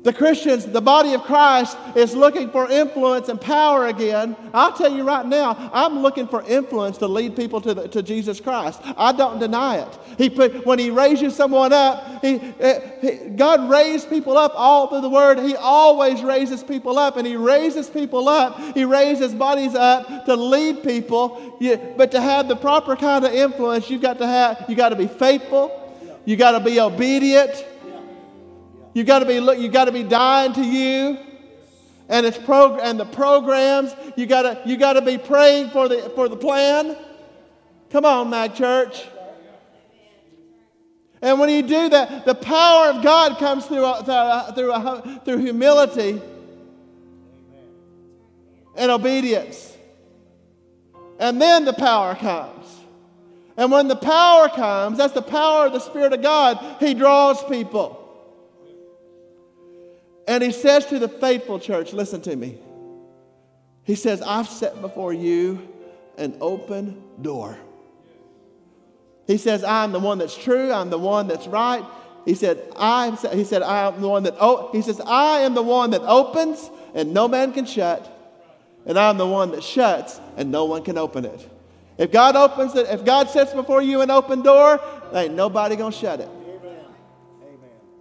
The Christians, the body of Christ, is looking for influence and power again. I'll tell you right now, I'm looking for influence to lead people to, the, to Jesus Christ. I don't deny it. He put, when He raises someone up, he, eh, he, God raised people up all through the Word. He always raises people up, and He raises people up. He raises bodies up to lead people. You, but to have the proper kind of influence, you've got to have, you got to be faithful. You got to be obedient. You got to be look, you got to be dying to you. And it's prog- and the programs, you got to you got to be praying for the for the plan. Come on, Mag Church. And when you do that, the power of God comes through, uh, through, uh, through, uh, through humility and obedience. And then the power comes. And when the power comes, that's the power of the Spirit of God, He draws people. And he says to the faithful church, listen to me. He says, I've set before you an open door. He says, I'm the one that's true, I'm the one that's right. He said, I he said, I am the one that oh, he says, I am the one that opens and no man can shut, and I'm the one that shuts and no one can open it. If God opens it, if God sets before you an open door, ain't nobody gonna shut it.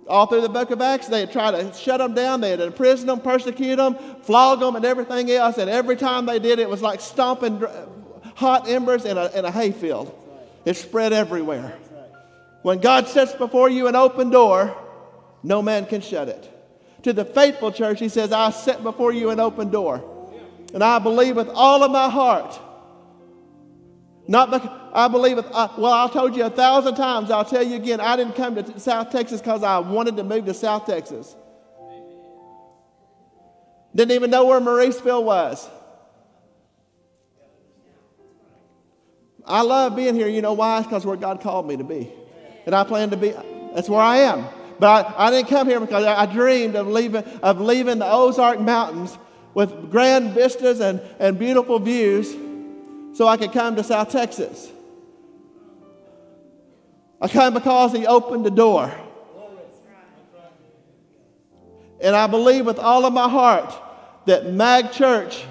All through the book of Acts, they tried to shut them down, they had imprisoned them, persecute them, flog them, and everything else. And every time they did it, it was like stomping hot embers in a, in a hayfield. It spread everywhere. When God sets before you an open door, no man can shut it. To the faithful church, he says, I set before you an open door. And I believe with all of my heart. Not because I believe it. Well, I told you a thousand times. I'll tell you again. I didn't come to South Texas because I wanted to move to South Texas. Didn't even know where Mauriceville was. I love being here. You know why? It's because where God called me to be. And I plan to be, that's where I am. But I, I didn't come here because I, I, dreamed of leaving, of leaving the Ozark Mountains with grand vistas and, and beautiful views so I could come to South Texas. I came because He opened the door. And I believe with all of my heart that Mag Church,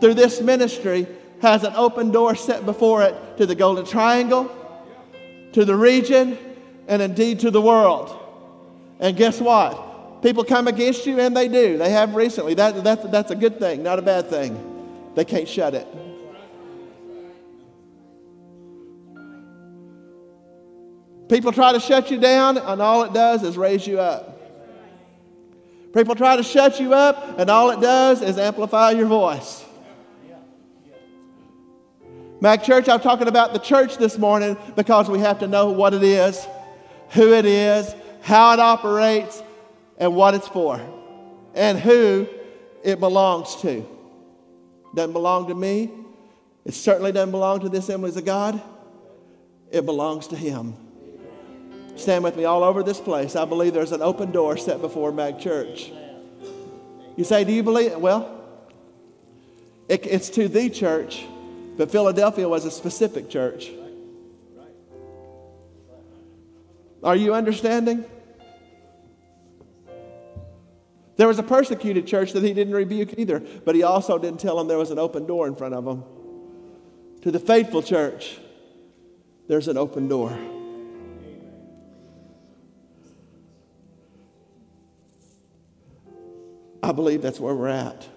through this ministry, has an open door set before it to the Golden Triangle, to the region, and indeed to the world. And guess what? People come against you, and they do. They have recently. That, that's, that's a good thing, not a bad thing. They can't shut it. People try to shut you down, and all it does is raise you up. People try to shut you up, and all it does is amplify your voice. Mag Church, I'm talking about the church this morning because we have to know what it is, who it is, how it operates, and what it's for, and who it belongs to. Doesn't belong to me. It certainly doesn't belong to the assemblies of God. It belongs to Him. Stand with me all over this place. I believe there's an open door set before Mag Church. You say, Do you believe? Well, it, it's to the church but Philadelphia was a specific church. Are you understanding? There was a persecuted church that he didn't rebuke either, but he also didn't tell them there was an open door in front of them. To the faithful church, there's an open door. I believe that's where we're at.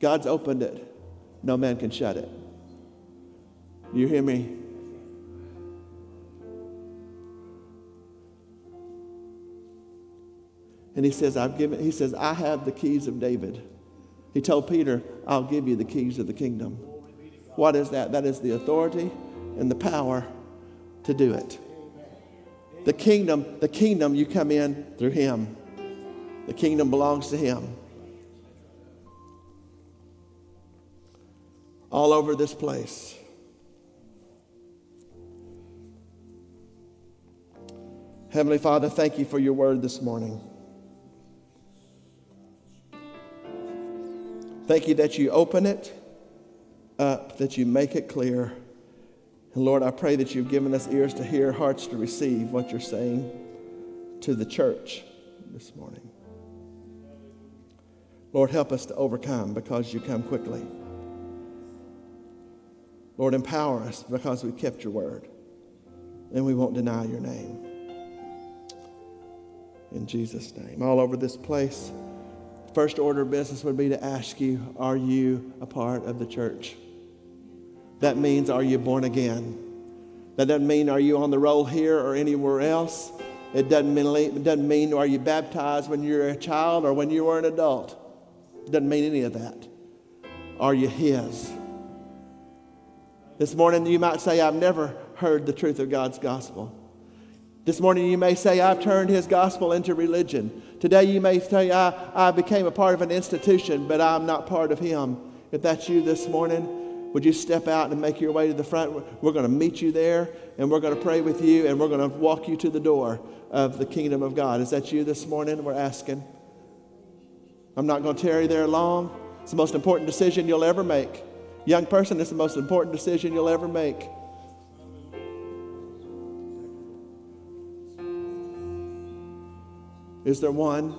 God's opened it no man can shut it. You hear me? And he says, I've given, he says, I have the keys of David. He told Peter, I'll give you the keys of the kingdom. What is that? That is the authority and the power to do it. The kingdom, the kingdom you come in through him. The kingdom belongs to him. all over this place. Heavenly Father, thank you for your word this morning. Thank you that you open it up, that you make it clear. And Lord, I pray that you've given us ears to hear, hearts to receive what you're saying to the church this morning. Lord, help us to overcome because you come quickly. Lord, empower us because we kept your word. And we won't deny your name. In Jesus' name. All over this place, first order of business would be to ask you, are you a part of the church? That means, are you born again? That doesn't mean, are you on the roll here or anywhere else? It doesn't mean, it doesn't mean, are you baptized when you're a child or when you were an adult? Doesn't mean any of that. Are you His? This morning, you might say, I've never heard the truth of God's gospel. This morning, you may say, I've turned his gospel into religion. Today, you may say, I, I became a part of an institution, but I'm not part of him. If that's you this morning, would you step out and make your way to the front? We're going to meet you there, and we're going to pray with you, and we're going to walk you to the door of the kingdom of God. Is that you this morning? We're asking. I'm not going to tarry there long. It's the most important decision you'll ever make. Young person, it's the most important decision you'll ever make. Is there one?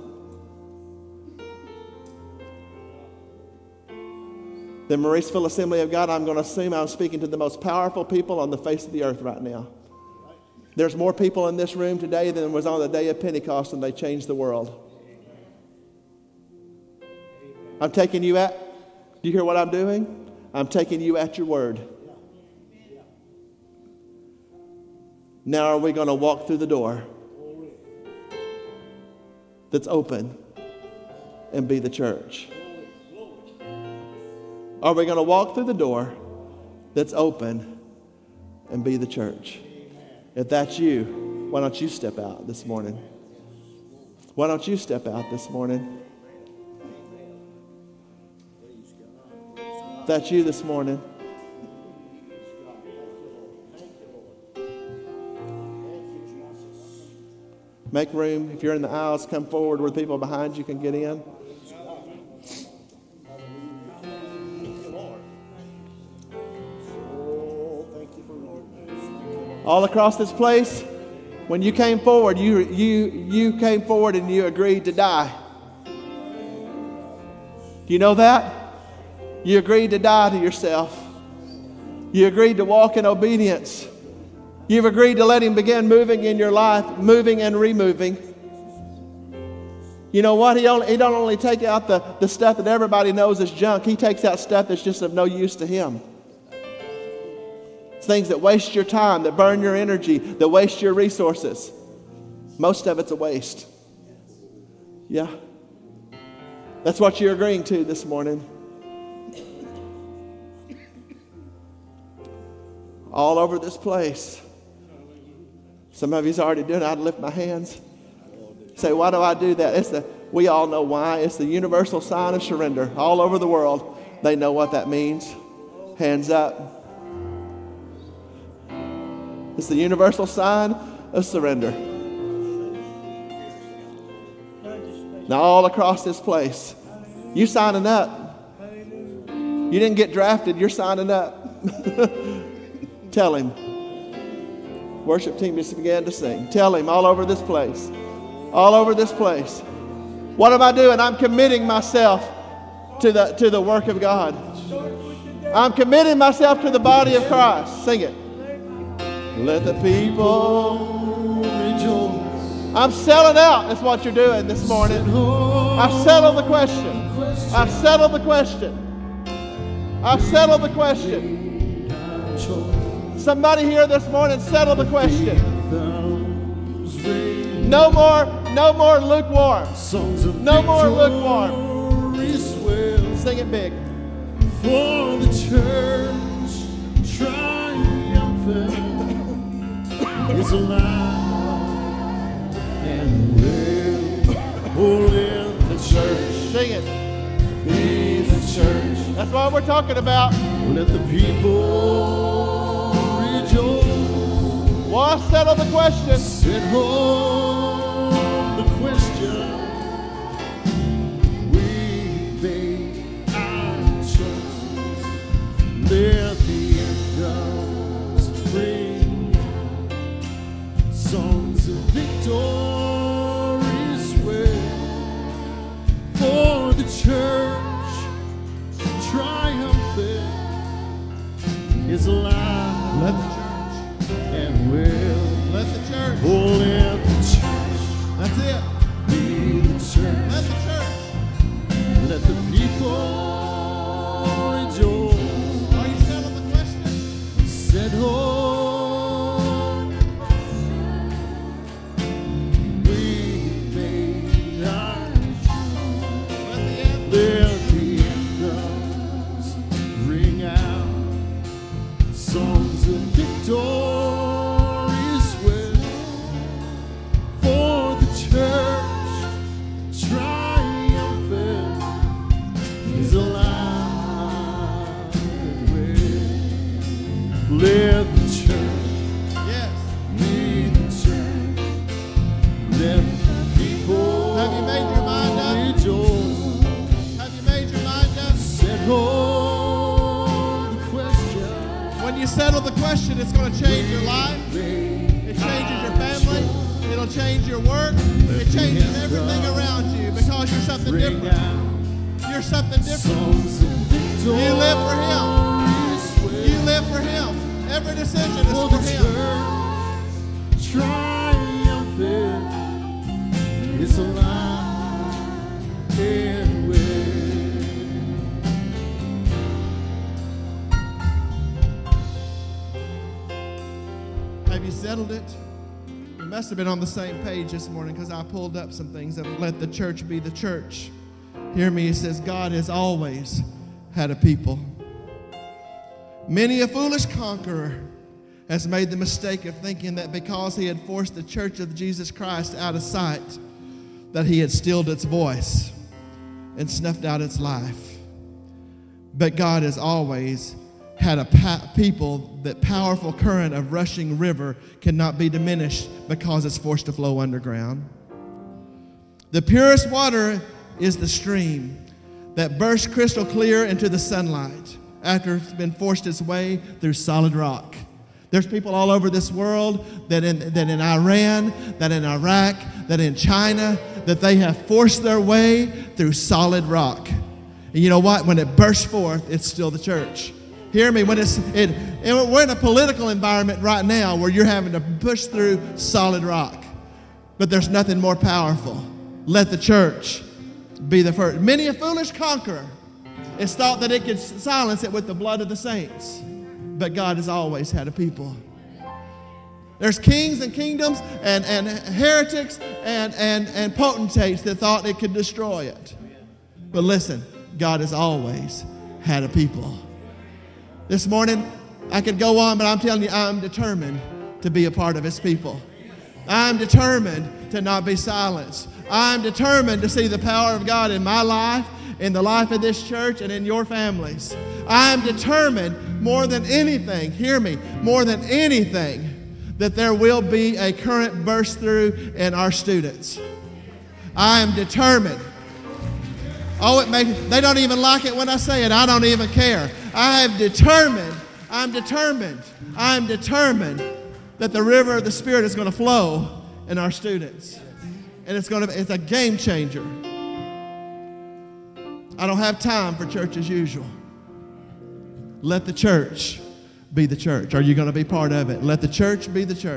The Mauriceville Assembly of God, I'm going to assume I'm speaking to the most powerful people on the face of the earth right now. There's more people in this room today than was on the day of Pentecost, and they changed the world. I'm taking you at, do you hear what I'm doing? I'm taking you at your word. Now, are we going to walk through the door that's open and be the church? Are we going to walk through the door that's open and be the church? If that's you, why don't you step out this morning? Why don't you step out this morning? That's you this morning. Make room. If you're in the aisles, come forward where people behind you can get in. all across this place, when you came forward, you, you, you came forward and you agreed to die. Do you know that? You agreed to die to yourself. You agreed to walk in obedience. You've agreed to let Him begin moving in your life, moving and removing. You know what? He, only, he don't only take out the, the stuff that everybody knows is junk, He takes out stuff that's just of no use to Him things that waste your time, that burn your energy, that waste your resources. Most of it's a waste. Yeah. That's what you're agreeing to this morning. All over this place. Some of you's already doing. I'd lift my hands. Say, why do I do that? It's the, we all know why. It's the universal sign of surrender. All over the world, they know what that means. Hands up. It's the universal sign of surrender. Now, all across this place, you signing up. You didn't get drafted, you're signing up. *laughs* Tell him. Worship team just began to sing. Tell him all over this place. All over this place. What am I doing? I'm committing myself to the, to the work of God. I'm committing myself to the body of Christ. Sing it. Let the people rejoice. I'm selling out. That's what you're doing this morning. I've settled the question. I've settled the question. I've settled the question. Somebody here this morning settle the question. No more, no more lukewarm. No more lukewarm. Sing it big. For the church triumphant is alive and will hold in the church. Sing it. Be the church. That's what we're talking about. Let the people Well, settle the question. Settle the question. Must have been on the same page this morning because I pulled up some things that let the church be the church. Hear me, it says, God has always had a people. Many a foolish conqueror has made the mistake of thinking that because he had forced the church of Jesus Christ out of sight, that he had stilled its voice and snuffed out its life. But God has always had a pa- people that powerful current of rushing river cannot be diminished because it's forced to flow underground. The purest water is the stream that bursts crystal clear into the sunlight after it's been forced its way through solid rock. There's people all over this world that in, that in Iran, that in Iraq, that in China, that they have forced their way through solid rock. And you know what? When it bursts forth, it's still the church. Hear me. When it's it, and we're in a political environment right now where you're having to push through solid rock, but there's nothing more powerful. Let the church be the first. Many a foolish conqueror is thought that it could silence it with the blood of the saints, but God has always had a people. There's kings and kingdoms and, and heretics and, and, and potentates that thought it could destroy it. But listen, God has always had a people. This morning, I could go on, but I'm telling you, I'm determined to be a part of His people. I'm determined to not be silenced. I'm determined to see the power of God in my life, in the life of this church, and in your families. I'm determined more than anything, hear me, more than anything, that there will be a current burst through in our students. I am determined. Oh, it makes, they don't even like it when I say it. I don't even care. I am determined. I'm determined. I'm determined that the river of the Spirit is going to flow in our students. And it's going to it's a game changer. I don't have time for church as usual. Let the church be the church. Are you going to be part of it? Let the church be the church.